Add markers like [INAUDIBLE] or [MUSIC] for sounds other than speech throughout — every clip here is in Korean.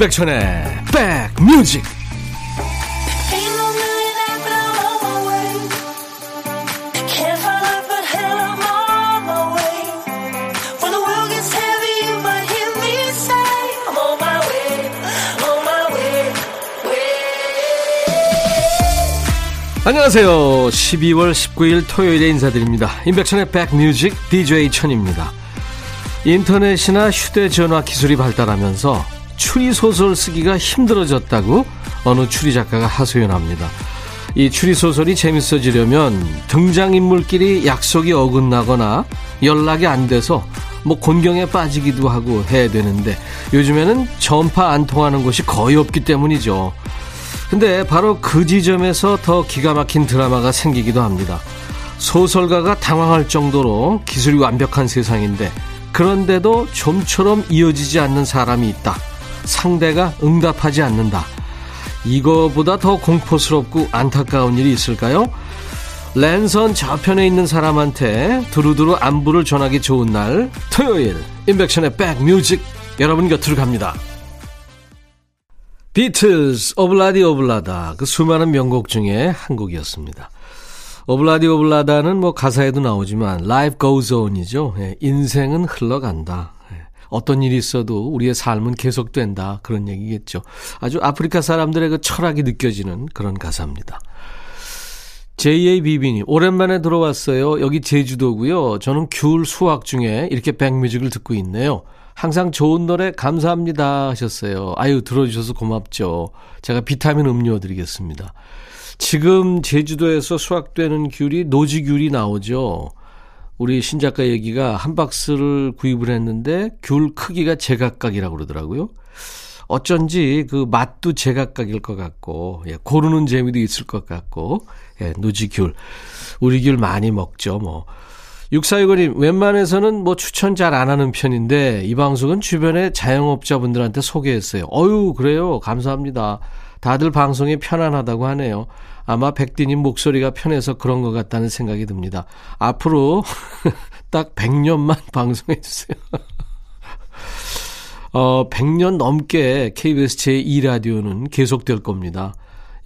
임백천의 백뮤직 안녕하세요. 12월 19일 토요일에 인사드립니다. 임백천의 백뮤직 DJ 천입니다. 인터넷이나 휴대전화 기술이 발달하면서 추리소설 쓰기가 힘들어졌다고 어느 추리 작가가 하소연합니다. 이 추리소설이 재밌어지려면 등장인물끼리 약속이 어긋나거나 연락이 안 돼서 뭐 곤경에 빠지기도 하고 해야 되는데 요즘에는 전파 안 통하는 곳이 거의 없기 때문이죠. 근데 바로 그 지점에서 더 기가 막힌 드라마가 생기기도 합니다. 소설가가 당황할 정도로 기술이 완벽한 세상인데 그런데도 좀처럼 이어지지 않는 사람이 있다. 상대가 응답하지 않는다. 이거보다 더 공포스럽고 안타까운 일이 있을까요? 랜선 저편에 있는 사람한테 두루두루 안부를 전하기 좋은 날 토요일 임백천의 백뮤직 여러분 곁으로 갑니다. 비틀스 Ob-La-Di, Ob-La-Da 그 수많은 명곡 중에 한 곡이었습니다. 오블라디 오블라다는 뭐 가사에도 나오지만 life goes on이죠. 예, 인생은 흘러간다. 어떤 일이 있어도 우리의 삶은 계속된다. 그런 얘기겠죠. 아주 아프리카 사람들의 그 철학이 느껴지는 그런 가사입니다. JABB님, 오랜만에 들어왔어요. 여기 제주도고요. 저는 귤 수확 중에 이렇게 백뮤직을 듣고 있네요. 항상 좋은 노래 감사합니다 하셨어요. 아유, 들어주셔서 고맙죠. 제가 비타민 음료 드리겠습니다. 지금 제주도에서 수확되는 귤이 노지귤이 나오죠. 우리 신작가 얘기가 한 박스를 구입을 했는데 귤 크기가 제각각이라고 그러더라고요. 어쩐지 그 맛도 제각각일 것 같고, 예, 고르는 재미도 있을 것 같고, 예, 노지귤. 우리 귤 많이 먹죠, 뭐. 6465님, 웬만해서는 뭐 추천 잘 안 하는 편인데, 이 방송은 주변에 자영업자분들한테 소개했어요. 어유 그래요. 감사합니다. 다들 방송이 편안하다고 하네요. 아마 백디님 목소리가 편해서 그런 것 같다는 생각이 듭니다. 앞으로 [LAUGHS] 딱 100년만 [LAUGHS] 방송해 주세요. [LAUGHS] 어, 100년 넘게 KBS 제2라디오는 계속될 겁니다.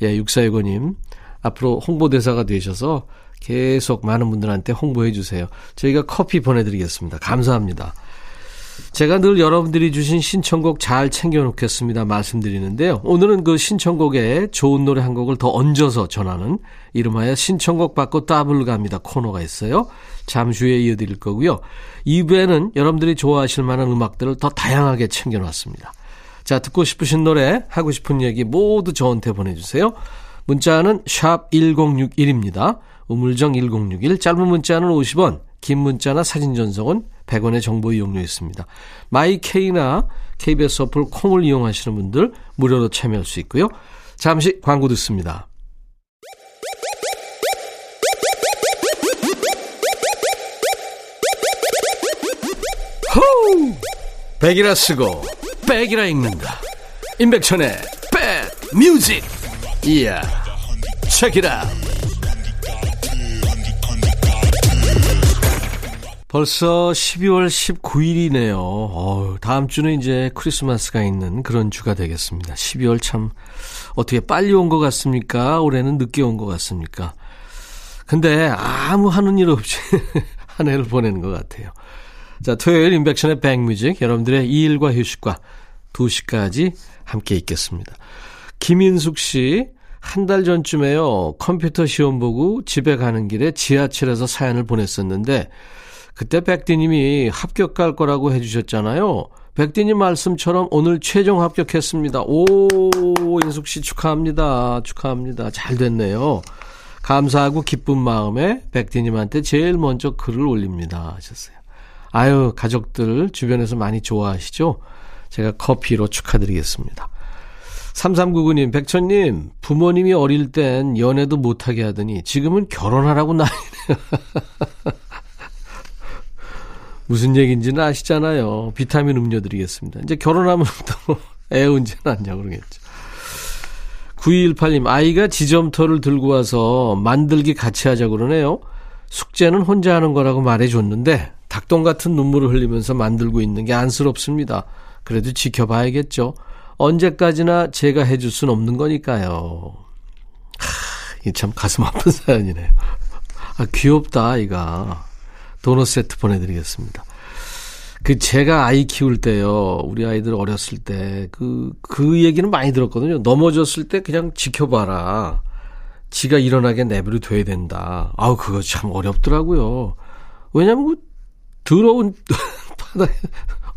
예, 6465님. 앞으로 홍보대사가 되셔서 계속 많은 분들한테 홍보해 주세요. 저희가 커피 보내드리겠습니다. 감사합니다. 제가 늘 여러분들이 주신 신청곡 잘 챙겨놓겠습니다. 말씀드리는데요. 오늘은 그 신청곡에 좋은 노래 한 곡을 더 얹어서 전하는 이름하여 신청곡 받고 따블 갑니다. 코너가 있어요. 잠시 후에 이어드릴 거고요. 2부에는 여러분들이 좋아하실 만한 음악들을 더 다양하게 챙겨놨습니다. 자, 듣고 싶으신 노래, 하고 싶은 얘기 모두 저한테 보내주세요. 문자는 샵 1061입니다. 우물정 1061, 짧은 문자는 50원, 긴 문자나 사진 전송은 100원의 정보 이용료 있습니다. 마이케이나 KBS 어플 콩을 이용하시는 분들 무료로 참여할 수 있고요. 잠시 광고 듣습니다. 호우! 백이라 쓰고 백이라 읽는다. 임백천의 백 뮤직. 이야. 책이라. 벌써 12월 19일이네요. 어우, 다음 주는 이제 크리스마스가 있는 그런 주가 되겠습니다. 12월 참 어떻게 빨리 온 것 같습니까? 올해는 늦게 온 것 같습니까? 근데 아무 하는 일 없이 [LAUGHS] 한 해를 보내는 것 같아요. 자, 토요일 인백션의 백뮤직 여러분들의 일과 휴식과 2시까지 함께 있겠습니다. 김인숙 씨, 한 달 전쯤에요. 컴퓨터 시험 보고 집에 가는 길에 지하철에서 사연을 보냈었는데 그때 백디님이 합격할 거라고 해주셨잖아요. 백디님 말씀처럼 오늘 최종 합격했습니다. 오, 인숙 씨 축하합니다. 축하합니다. 잘 됐네요. 감사하고 기쁜 마음에 백디님한테 제일 먼저 글을 올립니다. 하셨어요. 아유, 가족들 주변에서 많이 좋아하시죠? 제가 커피로 축하드리겠습니다. 3399님, 백천님, 부모님이 어릴 땐 연애도 못하게 하더니 지금은 결혼하라고 난리네요. [LAUGHS] 무슨 얘기인지는 아시잖아요. 비타민 음료 드리겠습니다. 이제 결혼하면 [LAUGHS] 또애 운전 하냐고 그러겠죠. 9218님, 아이가 지점토를 들고 와서 만들기 같이 하자고 그러네요. 숙제는 혼자 하는 거라고 말해줬는데, 닭똥 같은 눈물을 흘리면서 만들고 있는 게 안쓰럽습니다. 그래도 지켜봐야겠죠. 언제까지나 제가 해줄 순 없는 거니까요. 하, 이게 참 가슴 아픈 [LAUGHS] 사연이네요. 아, 귀엽다, 아이가. 도넛 세트 보내드리겠습니다. 그 제가 아이 키울 때요, 우리 아이들 어렸을 때, 그, 그 얘기는 많이 들었거든요. 넘어졌을 때 그냥 지켜봐라. 지가 일어나게 내버려 둬야 된다. 아우, 그거 참 어렵더라고요. 왜냐면 그 더러운 [LAUGHS] 바닥에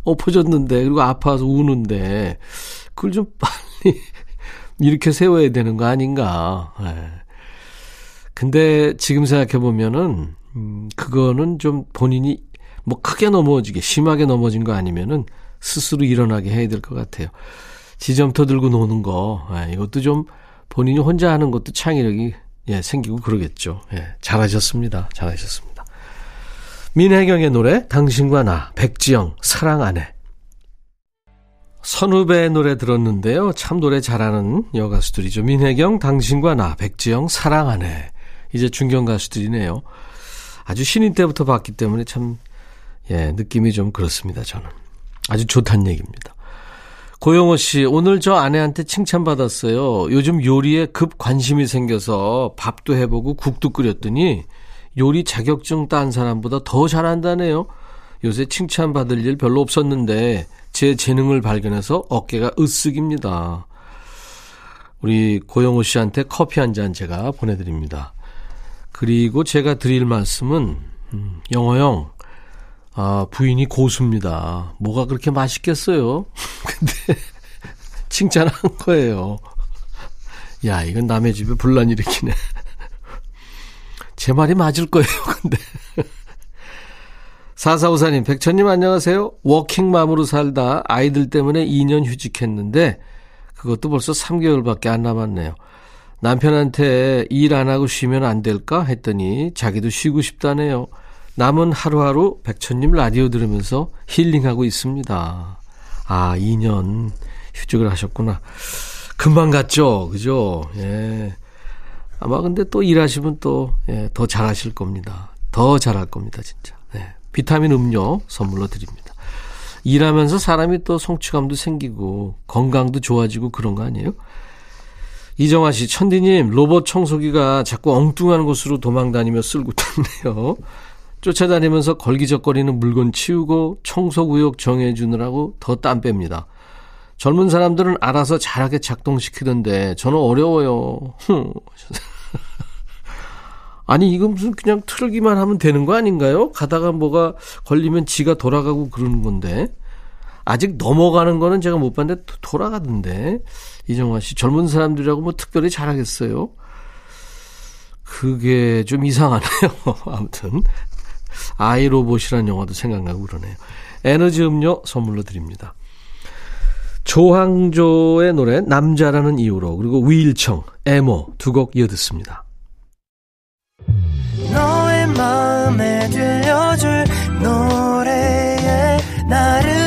엎어졌는데, 그리고 아파서 우는데, 그걸 좀 빨리 [LAUGHS] 이렇게 세워야 되는 거 아닌가. 네. 근데 지금 생각해보면은, 음, 그거는 좀 본인이 뭐 크게 넘어지게, 심하게 넘어진 거 아니면은 스스로 일어나게 해야 될 것 같아요. 지점터 들고 노는 거, 예, 이것도 좀 본인이 혼자 하는 것도 창의력이 예, 생기고 그러겠죠. 예, 잘하셨습니다. 잘하셨습니다. 민혜경의 노래, 당신과 나, 백지영, 사랑 안에. 선후배의 노래 들었는데요. 참 노래 잘하는 여가수들이죠. 민혜경, 당신과 나, 백지영, 사랑 안에. 이제 중견 가수들이네요. 아주 신인 때부터 봤기 때문에 참, 예, 느낌이 좀 그렇습니다, 저는. 아주 좋단 얘기입니다. 고영호 씨, 오늘 저 아내한테 칭찬받았어요. 요즘 요리에 급 관심이 생겨서 밥도 해보고 국도 끓였더니 요리 자격증 딴 사람보다 더 잘한다네요. 요새 칭찬받을 일 별로 없었는데 제 재능을 발견해서 어깨가 으쓱입니다. 우리 고영호 씨한테 커피 한 잔 제가 보내드립니다. 그리고 제가 드릴 말씀은, 음, 영호 형, 아, 부인이 고수입니다. 뭐가 그렇게 맛있겠어요? [LAUGHS] 근데, 칭찬한 거예요. 야, 이건 남의 집에 분란 일으키네. [LAUGHS] 제 말이 맞을 거예요, [LAUGHS] 근데. 사사우사님, 백천님 안녕하세요. 워킹맘으로 살다 아이들 때문에 2년 휴직했는데, 그것도 벌써 3개월밖에 안 남았네요. 남편한테 일 안 하고 쉬면 안 될까 했더니 자기도 쉬고 싶다네요. 남은 하루하루 백천님 라디오 들으면서 힐링하고 있습니다. 아, 2년 휴직을 하셨구나. 금방 갔죠? 그죠? 예. 아마 근데 또 일하시면 또, 예, 더 잘하실 겁니다. 더 잘할 겁니다, 진짜. 네. 비타민 음료 선물로 드립니다. 일하면서 사람이 또 성취감도 생기고 건강도 좋아지고 그런 거 아니에요? 이정아 씨, 천디님, 로봇 청소기가 자꾸 엉뚱한 곳으로 도망다니며 쓸고 탔네요. [LAUGHS] 쫓아다니면서 걸기적거리는 물건 치우고 청소구역 정해주느라고 더 땀 뺍니다. 젊은 사람들은 알아서 잘하게 작동시키던데 저는 어려워요. [LAUGHS] 아니 이거 무슨 그냥 틀기만 하면 되는 거 아닌가요? 가다가 뭐가 걸리면 지가 돌아가고 그러는 건데 아직 넘어가는 거는 제가 못 봤는데 돌아가던데 이정화 씨 젊은 사람들이라고 뭐 특별히 잘하겠어요? 그게 좀 이상하네요. [LAUGHS] 아무튼 아이로봇이라는 영화도 생각나고 그러네요. 에너지 음료 선물로 드립니다. 조항조의 노래 남자라는 이유로 그리고 위일청, 에모 두 곡 이어 듣습니다. 너의 마음에 들려줄 노래에 나를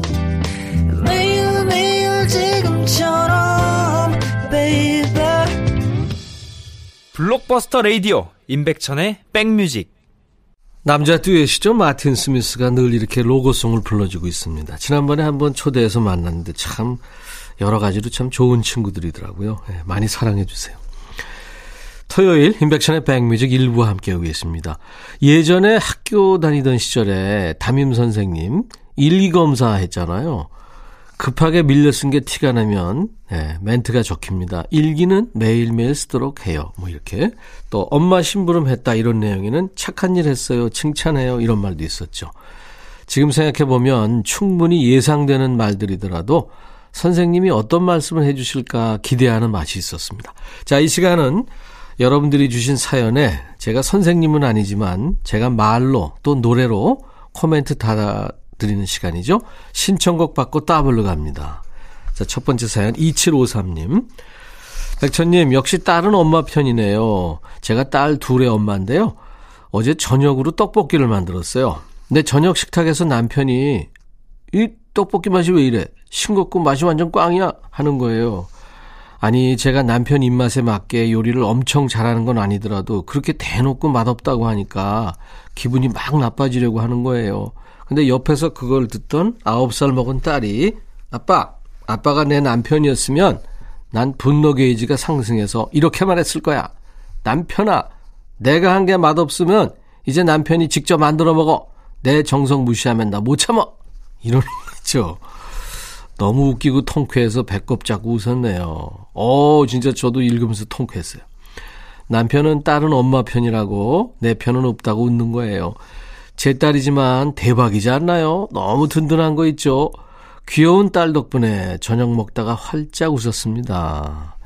지금처럼 baby 블록버스터 레이디오 임백천의 백뮤직 남자 듀엣이죠. 마틴 스미스가 늘 이렇게 로고송을 불러주고 있습니다. 지난번에 한번 초대해서 만났는데 참 여러 가지로 참 좋은 친구들이더라고요. 네, 많이 사랑해 주세요. 토요일 인백션의 백뮤직 일부 함께하고 계십니다. 예전에 학교 다니던 시절에 담임 선생님 일기검사 했잖아요. 급하게 밀려 쓴 게 티가 나면 네, 멘트가 적힙니다. 일기는 매일매일 쓰도록 해요. 뭐 이렇게. 또 엄마 심부름 했다 이런 내용에는 착한 일 했어요. 칭찬해요. 이런 말도 있었죠. 지금 생각해 보면 충분히 예상되는 말들이더라도 선생님이 어떤 말씀을 해 주실까 기대하는 맛이 있었습니다. 자, 이 시간은 여러분들이 주신 사연에 제가 선생님은 아니지만 제가 말로 또 노래로 코멘트 달아 드리는 시간이죠. 신청곡 받고 따블로 갑니다. 자, 첫 번째 사연 2753님. 백천님, 역시 딸은 엄마 편이네요. 제가 딸 둘의 엄마인데요. 어제 저녁으로 떡볶이를 만들었어요. 근데 저녁 식탁에서 남편이 이 떡볶이 맛이 왜 이래? 싱겁고 맛이 완전 꽝이야? 하는 거예요. 아니, 제가 남편 입맛에 맞게 요리를 엄청 잘하는 건 아니더라도 그렇게 대놓고 맛없다고 하니까 기분이 막 나빠지려고 하는 거예요. 근데 옆에서 그걸 듣던 9살 먹은 딸이 아빠, 아빠가 내 남편이었으면 난 분노 게이지가 상승해서 이렇게 말했을 거야. 남편아, 내가 한 게 맛없으면 이제 남편이 직접 만들어 먹어. 내 정성 무시하면 나 못 참어. 이러는 거죠. 너무 웃기고 통쾌해서 배꼽 잡고 웃었네요. 어, 진짜 저도 읽으면서 통쾌했어요. 남편은 딸은 엄마 편이라고 내 편은 없다고 웃는 거예요. 제 딸이지만 대박이지 않나요? 너무 든든한 거 있죠? 귀여운 딸 덕분에 저녁 먹다가 활짝 웃었습니다.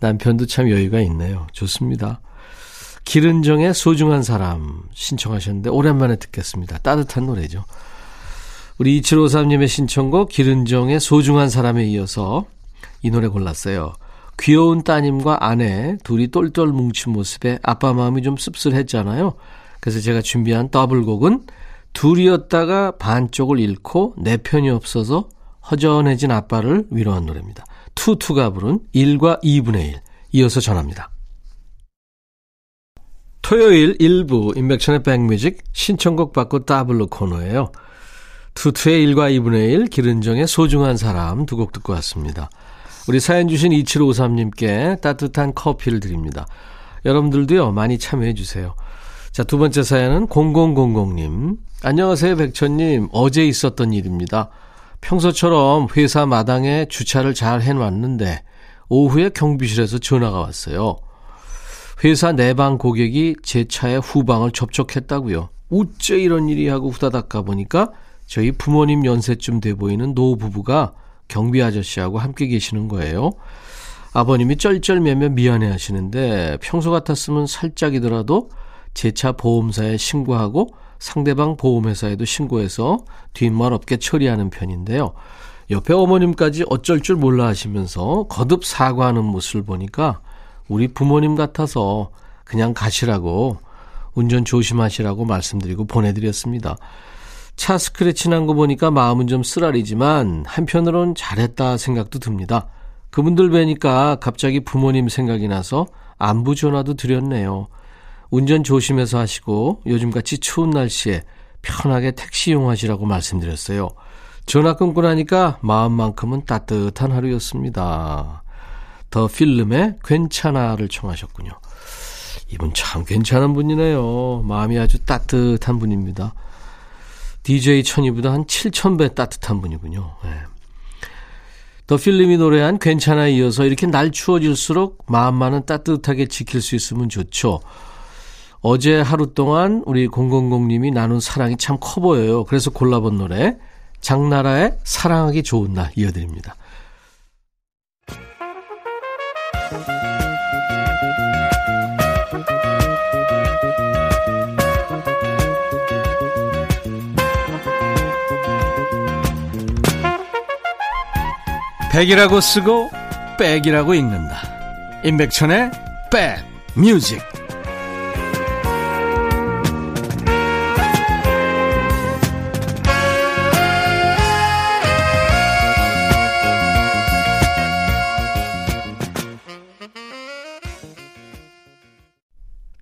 남편도 참 여유가 있네요. 좋습니다. 기른정의 소중한 사람 신청하셨는데 오랜만에 듣겠습니다. 따뜻한 노래죠. 우리 2753님의 신청곡 기른정의 소중한 사람에 이어서 이 노래 골랐어요. 귀여운 따님과 아내 둘이 똘똘 뭉친 모습에 아빠 마음이 좀 씁쓸했잖아요. 그래서 제가 준비한 더블곡은 둘이었다가 반쪽을 잃고 내 편이 없어서 허전해진 아빠를 위로한 노래입니다. 투투가 부른 1과 2분의 1 이어서 전합니다. 토요일 1부 임백천의 백뮤직 신청곡 받고 더블로 코너예요. 투투의 1과 2분의 1, 길은정의 소중한 사람 두 곡 듣고 왔습니다. 우리 사연 주신 2753님께 따뜻한 커피를 드립니다. 여러분들도요, 많이 참여해 주세요. 자, 두 번째 사연은 0000님. 안녕하세요, 백천님. 어제 있었던 일입니다. 평소처럼 회사 마당에 주차를 잘 해놨는데, 오후에 경비실에서 전화가 왔어요. 회사 내방 고객이 제 차의 후방을 접촉했다고요. 우째 이런 일이 하고 후다닥 가보니까 저희 부모님 연세쯤 돼 보이는 노부부가 경비 아저씨하고 함께 계시는 거예요. 아버님이 쩔쩔매며 미안해 하시는데 평소 같았으면 살짝이더라도 제차 보험사에 신고하고 상대방 보험회사에도 신고해서 뒷말 없게 처리하는 편인데요. 옆에 어머님까지 어쩔 줄 몰라 하시면서 거듭 사과하는 모습을 보니까 우리 부모님 같아서 그냥 가시라고 운전 조심하시라고 말씀드리고 보내드렸습니다. 차 스크래치 난 거 보니까 마음은 좀 쓰라리지만 한편으론 잘했다 생각도 듭니다. 그분들 뵈니까 갑자기 부모님 생각이 나서 안부 전화도 드렸네요. 운전 조심해서 하시고 요즘같이 추운 날씨에 편하게 택시 이용하시라고 말씀드렸어요. 전화 끊고 나니까 마음만큼은 따뜻한 하루였습니다. 더 필름의 괜찮아를 청하셨군요. 이분 참 괜찮은 분이네요. 마음이 아주 따뜻한 분입니다. DJ 천이보다 한 7,000배 따뜻한 분이군요. 네. 더 필름이 노래한 괜찮아 이어서 이렇게 날 추워질수록 마음만은 따뜻하게 지킬 수 있으면 좋죠. 어제 하루 동안 우리 000님이 나눈 사랑이 참 커 보여요. 그래서 골라본 노래 장나라의 사랑하기 좋은 날 이어드립니다. 백이라고 쓰고 백이라고 읽는다. 임백천의 백 뮤직.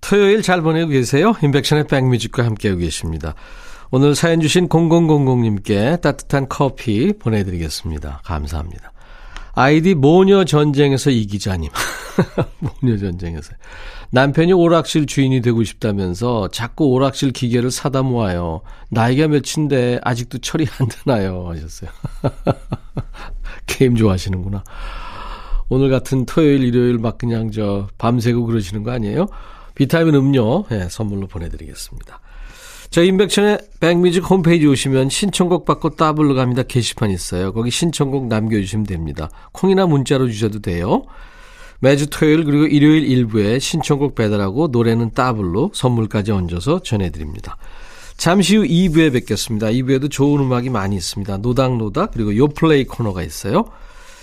토요일 잘 보내고 계세요? 임백천의 백뮤직과 함께하고 계십니다. 오늘 사연 주신 0000님께 따뜻한 커피 보내드리겠습니다. 감사합니다. 아이디 모녀 전쟁에서 이 기자님. [LAUGHS] 모녀 전쟁에서. 남편이 오락실 주인이 되고 싶다면서 자꾸 오락실 기계를 사다 모아요. 나이가 몇인데 아직도 처리 안 되나요? 하셨어요. [LAUGHS] 게임 좋아하시는구나. 오늘 같은 토요일, 일요일 막 그냥 저 밤새고 그러시는 거 아니에요? 비타민 음료 네, 선물로 보내드리겠습니다. 저희 인백천의 백뮤직 홈페이지 오시면 신청곡 받고 따블로 갑니다. 게시판 있어요. 거기 신청곡 남겨주시면 됩니다. 콩이나 문자로 주셔도 돼요. 매주 토요일 그리고 일요일 일부에 신청곡 배달하고 노래는 따블로 선물까지 얹어서 전해드립니다. 잠시 후 2부에 뵙겠습니다. 2부에도 좋은 음악이 많이 있습니다. 노닥노닥 그리고 요플레이 코너가 있어요.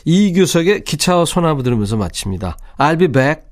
이규석의 기차와 소나무 들으면서 마칩니다. I'll be back.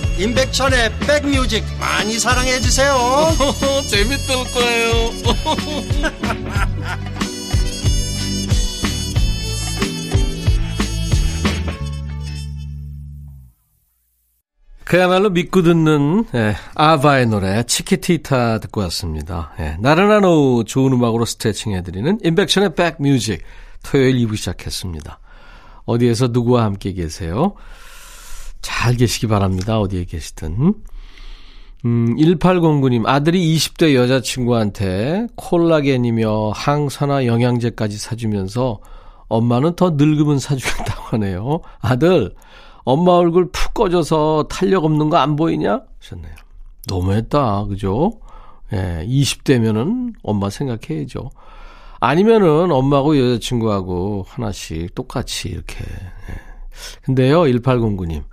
임백천의 백뮤직 많이 사랑해 주세요 [LAUGHS] 재밌을 거예요 [LAUGHS] 그야말로 믿고 듣는 예, 아바의 노래 치키티타 듣고 왔습니다. 예, 나른한 오후 좋은 음악으로 스트레칭 해드리는 인백션의 백뮤직 토요일 2부 시작했습니다. 어디에서 누구와 함께 계세요? 잘 계시기 바랍니다. 어디에 계시든. 음, 1809님, 아들이 20대 여자친구한테 콜라겐이며 항산화 영양제까지 사주면서 엄마는 더 늙으면 사주겠다고 하네요. 아들, 엄마 얼굴 푹 꺼져서 탄력 없는 거 안 보이냐? 하셨네요. 너무했다. 그죠? 예, 20대면은 엄마 생각해야죠. 아니면은 엄마하고 여자친구하고 하나씩 똑같이 이렇게. 예. 근데요, 1809님.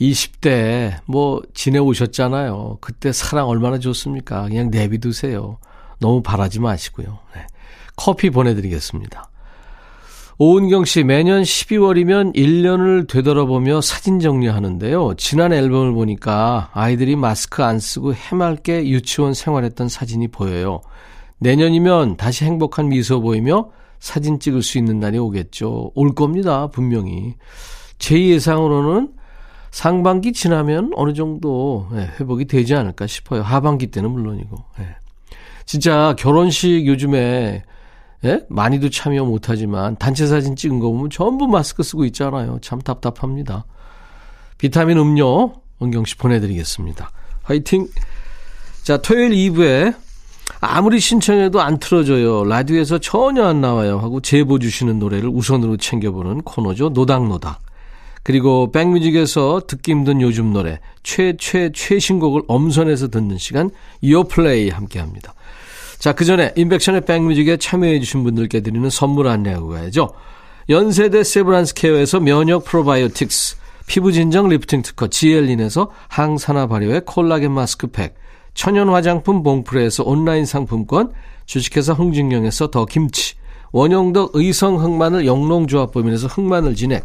20대 뭐 지내오셨잖아요. 그때 사랑 얼마나 좋습니까? 그냥 내비두세요. 너무 바라지 마시고요. 네. 커피 보내드리겠습니다. 오은경 씨, 매년 12월이면 1년을 되돌아보며 사진 정리하는데요. 지난 앨범을 보니까 아이들이 마스크 안 쓰고 해맑게 유치원 생활했던 사진이 보여요. 내년이면 다시 행복한 미소 보이며 사진 찍을 수 있는 날이 오겠죠. 올 겁니다, 분명히. 제 예상으로는 상반기 지나면 어느 정도 예, 회복이 되지 않을까 싶어요. 하반기 때는 물론이고. 예. 진짜 결혼식 요즘에 예? 많이도 참여 못하지만 단체 사진 찍은 거 보면 전부 마스크 쓰고 있잖아요. 참 답답합니다. 비타민 음료 은경 씨 보내드리겠습니다. 화이팅! 자, 토요일 2부에 아무리 신청해도 안 틀어져요. 라디오에서 전혀 안 나와요. 하고 제보 주시는 노래를 우선으로 챙겨보는 코너죠. 노닥노닥. 그리고 백뮤직에서 듣기 힘든 요즘 노래 최최 최신곡을 엄선해서 듣는 시간 이어플레이 함께합니다. 자, 그 전에 임백천의 백뮤직에 참여해 주신 분들께 드리는 선물 안내하고 가야죠. 연세대 세브란스 케어에서 면역 프로바이오틱스, 피부 진정 리프팅 특허 지엘린에서 항산화 발효의 콜라겐 마스크팩, 천연 화장품 봉프레에서 온라인 상품권, 주식회사 홍진경에서 더 김치, 원용덕 의성 흑마늘 영농조합법인에서 흑마늘 진액,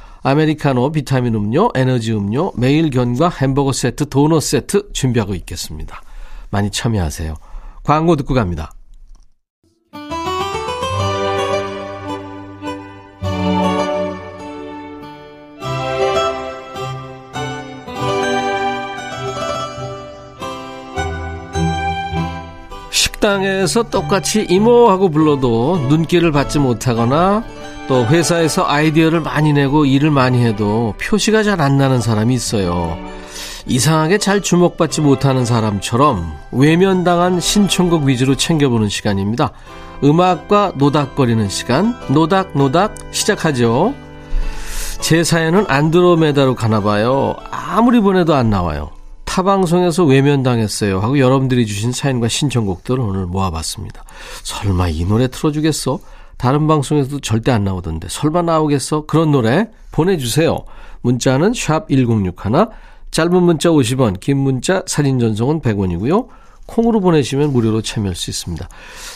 아메리카노, 비타민 음료, 에너지 음료, 매일 견과 햄버거 세트, 도넛 세트 준비하고 있겠습니다. 많이 참여하세요. 광고 듣고 갑니다. 식당에서 똑같이 이모하고 불러도 눈길을 받지 못하거나 또 회사에서 아이디어를 많이 내고 일을 많이 해도 표시가 잘 안 나는 사람이 있어요. 이상하게 잘 주목받지 못하는 사람처럼 외면당한 신청곡 위주로 챙겨보는 시간입니다. 음악과 노닥거리는 시간, 노닥노닥 시작하죠. 제 사연은 안드로메다로 가나봐요. 아무리 보내도 안 나와요. 타 방송에서 외면당했어요. 하고 여러분들이 주신 사연과 신청곡들을 오늘 모아봤습니다. 설마 이 노래 틀어주겠어? 다른 방송에서도 절대 안 나오던데 설마 나오겠어? 그런 노래 보내주세요. 문자는 샵 1061, 짧은 문자 50원, 긴 문자 사진 전송은 100원이고요. 콩으로 보내시면 무료로 참여할 수 있습니다.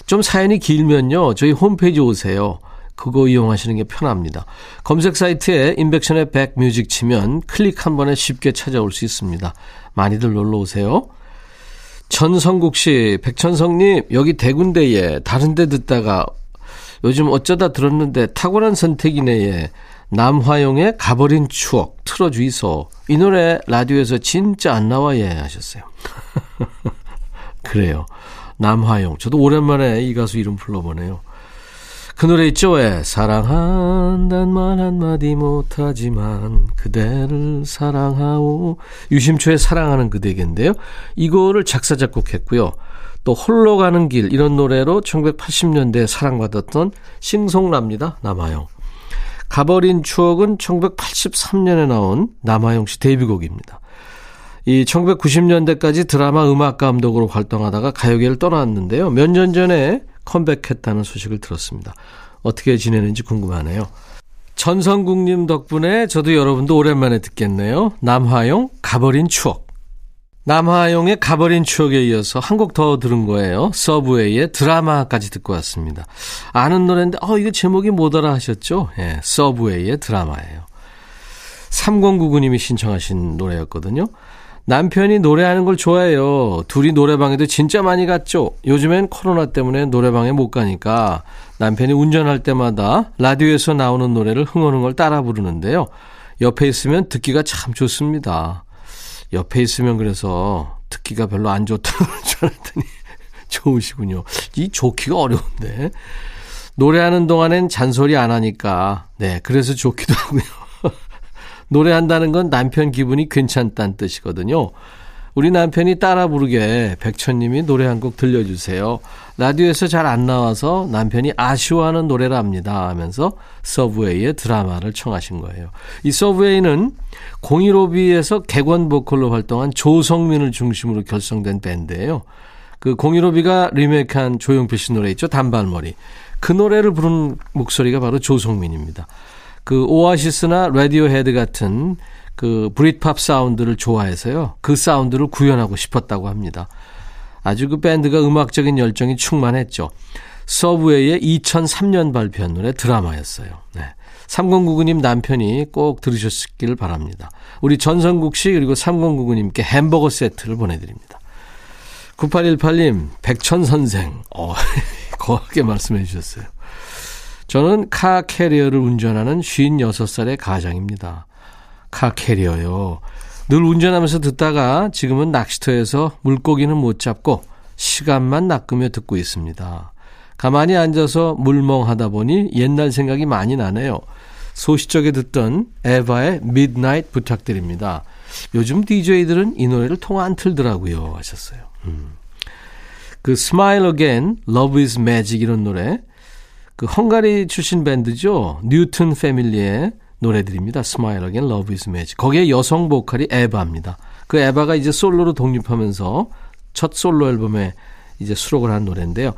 좀 사연이 길면요. 저희 홈페이지 오세요. 그거 이용하시는 게 편합니다. 검색 사이트에 인백션의 백뮤직 치면 클릭 한 번에 쉽게 찾아올 수 있습니다. 많이들 놀러 오세요. 전성국 씨, 백천성님, 여기 대군데에 다른 데 듣다가 요즘 어쩌다 들었는데 탁월한 선택이네에 남화용의 가버린 추억 틀어주이소. 이 노래 라디오에서 진짜 안 나와 예 하셨어요. [LAUGHS] 그래요. 남화용. 저도 오랜만에 이 가수 이름 불러보네요. 그 노래 있죠? 왜? 사랑한단 말 한마디 못하지만 그대를 사랑하오. 유심초의 사랑하는 그대에게인데요. 이거를 작사, 작곡했고요. 또 홀로 가는 길 이런 노래로 1980년대에 사랑받았던 싱송랍니다. 남아용. 가버린 추억은 1983년에 나온 남아용 씨 데뷔곡입니다. 이 1990년대까지 드라마 음악 감독으로 활동하다가 가요계를 떠났는데요. 몇 년 전에 컴백했다는 소식을 들었습니다. 어떻게 지내는지 궁금하네요. 전성국님 덕분에 저도 여러분도 오랜만에 듣겠네요. 남화용 가버린 추억. 남화용의 가버린 추억에 이어서 한 곡 더 들은 거예요. 서브웨이의 드라마까지 듣고 왔습니다. 아는 노래인데, 어, 이거 제목이 뭐더라 하셨죠? 예, 서브웨이의 드라마예요. 3099님이 신청하신 노래였거든요. 남편이 노래하는 걸 좋아해요. 둘이 노래방에도 진짜 많이 갔죠. 요즘엔 코로나 때문에 노래방에 못 가니까 남편이 운전할 때마다 라디오에서 나오는 노래를 흥얼흥얼 따라 부르는데요. 옆에 있으면 듣기가 참 좋습니다. 옆에 있으면 그래서 듣기가 별로 안 좋다는 줄 알았더니 좋으시군요. 이 좋기가 어려운데. 노래하는 동안엔 잔소리 안 하니까, 네, 그래서 좋기도 하고요. [LAUGHS] 노래한다는 건 남편 기분이 괜찮다는 뜻이거든요. 우리 남편이 따라 부르게 백천님이 노래 한 곡 들려주세요. 라디오에서 잘 안 나와서 남편이 아쉬워하는 노래랍니다 하면서 서브웨이의 드라마를 청하신 거예요. 이 서브웨이는 015B에서 객원 보컬로 활동한 조성민을 중심으로 결성된 밴드예요. 그 015B가 리메이크한 조용필 씨 노래 있죠. 단발머리. 그 노래를 부른 목소리가 바로 조성민입니다. 그 오아시스나 라디오 헤드 같은 그 브릿팝 사운드를 좋아해서요. 그 사운드를 구현하고 싶었다고 합니다. 아주 그 밴드가 음악적인 열정이 충만했죠. 서브웨이의 2003년 발표한 노래 드라마였어요. 네. 3099님 남편이 꼭 들으셨길 바랍니다. 우리 전성국 씨 그리고 3099님께 햄버거 세트를 보내드립니다. 9818님, 백천 선생. 어, [LAUGHS] 거하게 말씀해 주셨어요. 저는 카 캐리어를 운전하는 56살의 가장입니다. 카 캐리어요. 늘 운전하면서 듣다가 지금은 낚시터에서 물고기는 못 잡고 시간만 낚으며 듣고 있습니다. 가만히 앉아서 물멍하다 보니 옛날 생각이 많이 나네요. 소시적에 듣던 에바의 Midnight 부탁드립니다. 요즘 DJ들은 이 노래를 통 안 틀더라고요. 하셨어요. 음. 그 Smile Again, Love is Magic 이런 노래 그 헝가리 출신 밴드죠. 뉴튼 패밀리의 노래들입니다. Smile Again, Love is Magic. 거기에 여성 보컬이 에바입니다. 그 에바가 이제 솔로로 독립하면서 첫 솔로 앨범에 이제 수록을 한 노래인데요.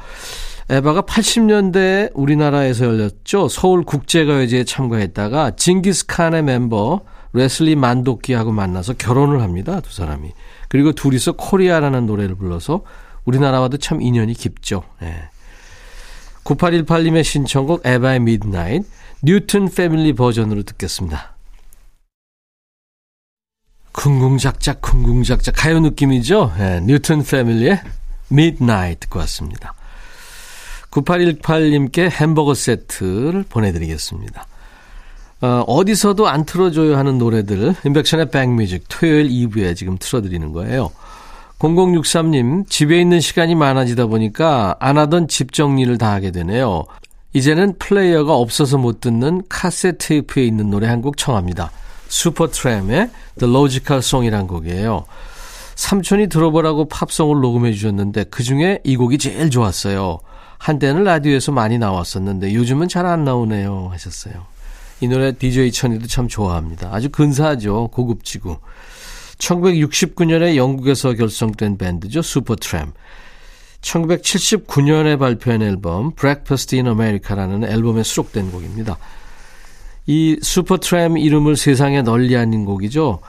에바가 80년대 우리나라에서 열렸죠. 서울 국제가요제에 참가했다가 징기스칸의 멤버 레슬리 만도키하고 만나서 결혼을 합니다. 두 사람이. 그리고 둘이서 코리아라는 노래를 불러서 우리나라와도 참 인연이 깊죠. 네. 9818님의 신청곡 에바의 Midnight 뉴튼 패밀리 버전으로 듣겠습니다. 쿵궁작작 쿵궁작작 가요 느낌이죠? 네, 뉴튼 패밀리의 Midnight 듣고 왔습니다. 9818님께 햄버거 세트를 보내드리겠습니다. 어, 어디서도 안 틀어줘요 하는 노래들 임백천의 백뮤직 토요일 2부에 지금 틀어드리는 거예요. 0063님, 집에 있는 시간이 많아지다 보니까 안 하던 집 정리를 다 하게 되네요. 이제는 플레이어가 없어서 못 듣는 카세트 테이프에 있는 노래 한 곡 청합니다. 슈퍼트램의 The Logical Song이란 곡이에요. 삼촌이 들어보라고 팝송을 녹음해 주셨는데 그 중에 이 곡이 제일 좋았어요. 한때는 라디오에서 많이 나왔었는데 요즘은 잘 안 나오네요 하셨어요. 이 노래 DJ 천이도 참 좋아합니다. 아주 근사하죠. 고급지고. 1969년에 영국에서 결성된 밴드죠. 슈퍼트램. 1979년에 발표한 앨범 Breakfast in America라는 앨범에 수록된 곡입니다. 이 슈퍼트램 이름을 세상에 널리 알린 곡이죠.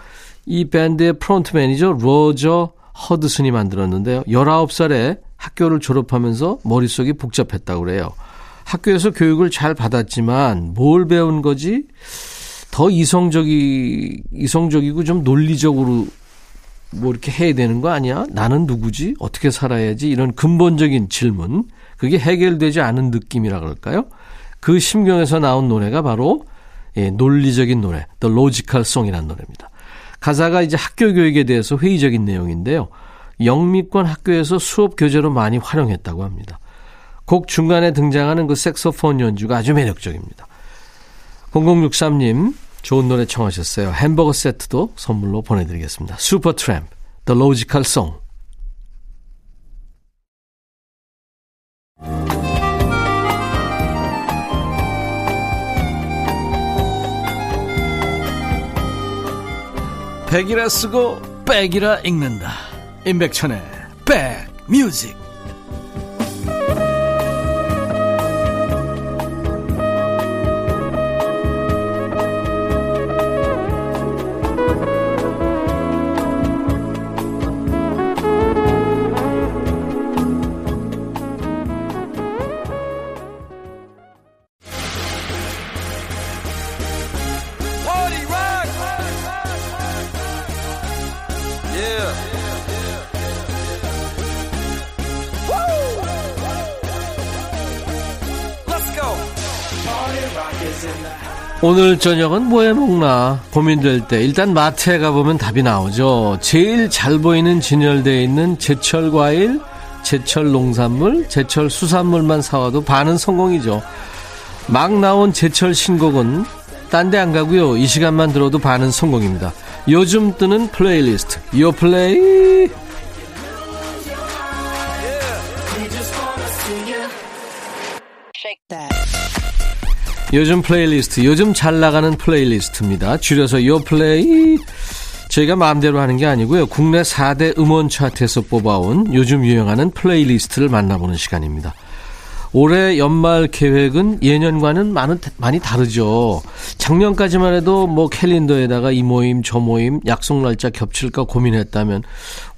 이 밴드의 프론트맨이죠. 로저 허드슨이 만들었는데요. 19살에 학교를 졸업하면서 머릿속이 복잡했다고 그래요. 학교에서 교육을 잘 받았지만 뭘 배운 거지? 더 이성적이 이성적이고 좀 논리적으로 뭐 이렇게 해야 되는 거 아니야? 나는 누구지? 어떻게 살아야지? 이런 근본적인 질문. 그게 해결되지 않은 느낌이라 그럴까요? 그 심경에서 나온 노래가 바로 예, 논리적인 노래, The Logical Song이라는 노래입니다. 가사가 이제 학교 교육에 대해서 회의적인 내용인데요. 영미권 학교에서 수업 교재로 많이 활용했다고 합니다. 곡 중간에 등장하는 그 색소폰 연주가 아주 매력적입니다. 0063님, 좋은 노래 청하셨어요. 햄버거 세트도 선물로 보내드리겠습니다. 슈퍼 트램프, The Logical Song. 백이라 쓰고 백이라 읽는다. 임백천의 백뮤직. 오늘 저녁은 뭐 해 먹나 고민될 때 일단 마트에 가보면 답이 나오죠. 제일 잘 보이는 진열되어 있는 제철 과일, 제철 농산물, 제철 수산물만 사와도 반은 성공이죠. 막 나온 제철 신곡은 딴 데 안 가고요. 이 시간만 들어도 반은 성공입니다. 요즘 뜨는 플레이리스트, 요 플레이. 요즘 플레이리스트, 요즘 잘 나가는 playlist입니다. 줄여서 요 플레이. 저희가 마음대로 하는 게 아니고요. 국내 4대 음원 차트에서 뽑아온 요즘 유행하는 playlist를 만나보는 시간입니다. 올해 연말 계획은 예년과는 많은, 많이 다르죠. 작년까지만 해도 뭐 캘린더에다가 이 모임, 저 모임, 약속 날짜 겹칠까 고민했다면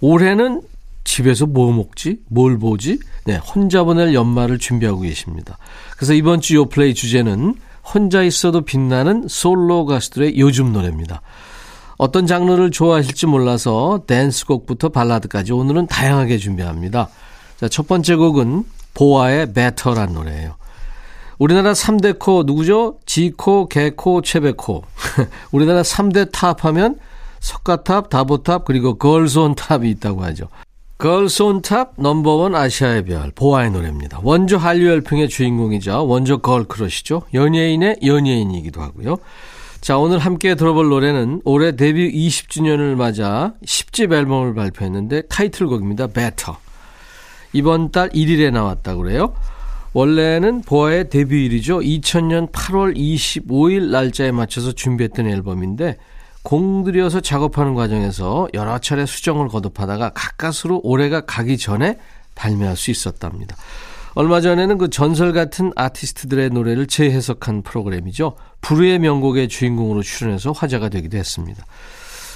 올해는 집에서 뭐 먹지? 뭘 보지? 네, 혼자 보낼 연말을 준비하고 계십니다. 그래서 이번 주 요플레이 주제는 혼자 있어도 빛나는 솔로 가수들의 요즘 노래입니다. 어떤 장르를 좋아하실지 몰라서 댄스곡부터 발라드까지 오늘은 다양하게 준비합니다. 자, 첫 번째 곡은 보아의 Better란 노래예요. 우리나라 3대 코 누구죠? 지코, 개코, 최백코. [LAUGHS] 우리나라 3대 탑 하면 석가탑, 다보탑, 그리고 Girls On Top이 있다고 하죠. 걸스 온탑 넘버원 아시아의 별 보아의 노래입니다. 원조 한류 열풍의 주인공이자 원조 걸크러시죠. 연예인의 연예인이기도 하고요. 자 오늘 함께 들어볼 노래는 올해 데뷔 20주년을 맞아 10집 앨범을 발표했는데 타이틀곡입니다. Better. 이번 달 1일에 나왔다고 그래요. 원래는 보아의 데뷔일이죠. 2000년 8월 25일 날짜에 맞춰서 준비했던 앨범인데 공들여서 작업하는 과정에서 여러 차례 수정을 거듭하다가 가까스로 올해가 가기 전에 발매할 수 있었답니다. 얼마 전에는 그 전설 같은 아티스트들의 노래를 재해석한 프로그램이죠. 불후의 명곡의 주인공으로 출연해서 화제가 되기도 했습니다.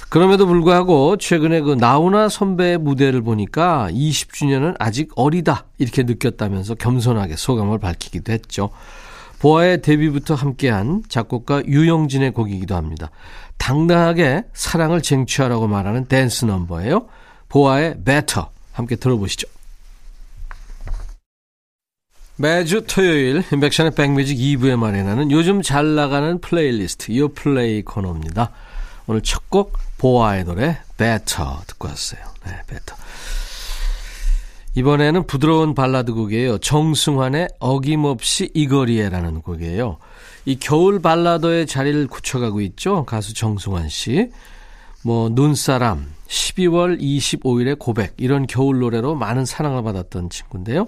그럼에도 불구하고 최근에 그 나훈아 선배의 무대를 보니까 20주년은 아직 어리다 이렇게 느꼈다면서 겸손하게 소감을 밝히기도 했죠. 보아의 데뷔부터 함께한 작곡가 유영진의 곡이기도 합니다. 당당하게 사랑을 쟁취하라고 말하는 댄스 넘버예요. 보아의 Better 함께 들어보시죠. 매주 토요일 인백션의 백뮤직 2부에 마련하는 요즘 잘 나가는 플레이리스트 요 플레이 코너입니다. 오늘 첫 곡 보아의 노래 Better 듣고 왔어요. 네, Better. 이번에는 부드러운 발라드 곡이에요. 정승환의 어김없이 이 거리에라는 곡이에요. 이 겨울 발라더의 자리를 굳혀가고 있죠. 가수 정승환 씨. 뭐 눈사람, 12월 25일의 고백 이런 겨울 노래로 많은 사랑을 받았던 친구인데요.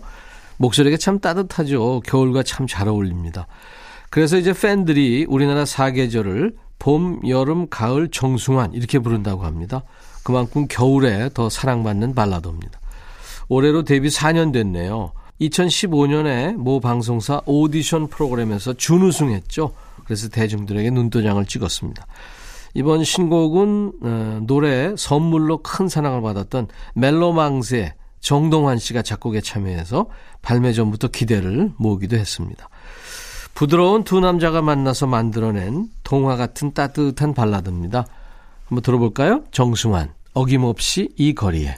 목소리가 참 따뜻하죠. 겨울과 참 잘 어울립니다. 그래서 이제 팬들이 우리나라 사계절을 봄, 여름, 가을, 정승환 이렇게 부른다고 합니다. 그만큼 겨울에 더 사랑받는 발라더입니다. 올해로 데뷔 4년 됐네요. 2015년에 모 방송사 오디션 프로그램에서 준우승했죠. 그래서 대중들에게 눈도장을 찍었습니다. 이번 신곡은 어, 노래 선물로 큰 사랑을 받았던 멜로망스의 정동환 씨가 작곡에 참여해서 발매 전부터 기대를 모으기도 했습니다. 부드러운 두 남자가 만나서 만들어낸 동화 같은 따뜻한 발라드입니다. 한번 들어볼까요? 정승환, 어김없이 이 거리에.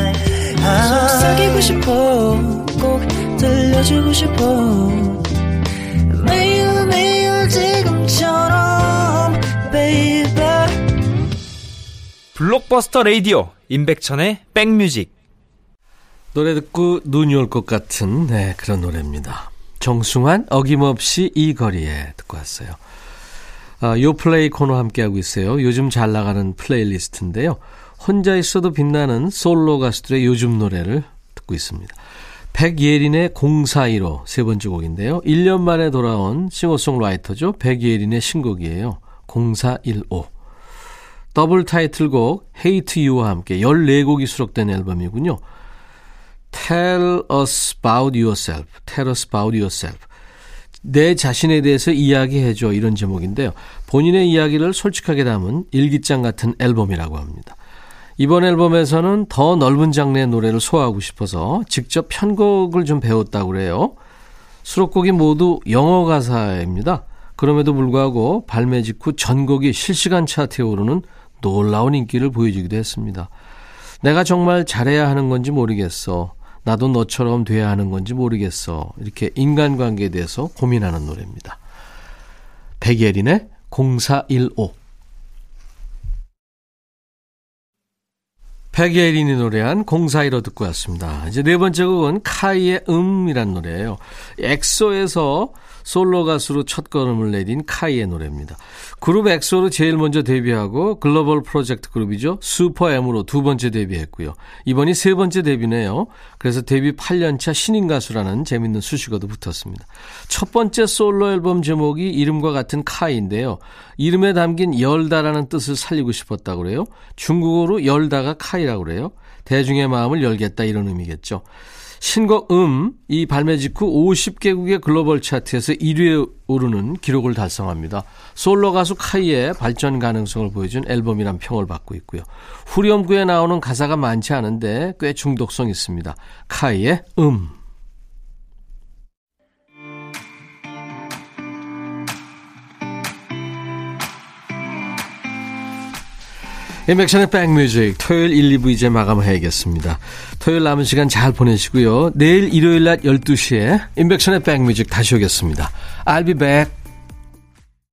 싶어 꼭 들려주고 싶어 매일 매일 지금처럼 baby 블록버스터 레이디오 임백천의 백뮤직 노래 듣고 눈이 올 것 같은 네, 그런 노래입니다. 정승환 어김없이 이 거리에 듣고 왔어요. 아, 요플레이 코너 함께하고 있어요. 요즘 잘 나가는 플레이리스트인데요. 혼자 있어도 빛나는 솔로 가수들의 요즘 노래를 듣고 있습니다. 백예린의 0415 세 번째 곡인데요. 1년 만에 돌아온 싱어송라이터죠. 백예린의 신곡이에요. 0415. 더블 타이틀곡 Hate You와 함께 14곡이 수록된 앨범이군요. Tell us about yourself. Tell us about yourself. 내 자신에 대해서 이야기해줘. 이런 제목인데요. 본인의 이야기를 솔직하게 담은 일기장 같은 앨범이라고 합니다. 이번 앨범에서는 더 넓은 장르의 노래를 소화하고 싶어서 직접 편곡을 좀 배웠다고 그래요. 수록곡이 모두 영어 가사입니다. 그럼에도 불구하고 발매 직후 전곡이 실시간 차트에 오르는 놀라운 인기를 보여주기도 했습니다. 내가 정말 잘해야 하는 건지 모르겠어. 나도 너처럼 돼야 하는 건지 모르겠어. 이렇게 인간관계에 대해서 고민하는 노래입니다. 백예린의 0415 백예린이 노래한 0415 듣고 왔습니다. 이제 네 번째 곡은 카이의 음이란 노래예요. 엑소에서 솔로 가수로 첫 걸음을 내딘 카이의 노래입니다. 그룹 엑소로 제일 먼저 데뷔하고 글로벌 프로젝트 그룹이죠. 슈퍼엠으로 두 번째 데뷔했고요. 이번이 세 번째 데뷔네요. 그래서 데뷔 8년차 신인 가수라는 재밌는 수식어도 붙었습니다. 첫 번째 솔로 앨범 제목이 이름과 같은 카이인데요. 이름에 담긴 열다라는 뜻을 살리고 싶었다고 그래요. 중국어로 열다가 카이라고 그래요. 대중의 마음을 열겠다 이런 의미겠죠. 신곡 음, 이 발매 직후 50개국의 글로벌 차트에서 1위에 오르는 기록을 달성합니다. 솔로 가수 카이의 발전 가능성을 보여준 앨범이란 평을 받고 있고요. 후렴구에 나오는 가사가 많지 않은데 꽤 중독성 있습니다. 카이의 음. 인백션의 백뮤직 토요일 1, 2부 이제 마감해야겠습니다. 토요일 남은 시간 잘 보내시고요. 내일 일요일 낮 12시에 인백션의 백뮤직 다시 오겠습니다. I'll be back.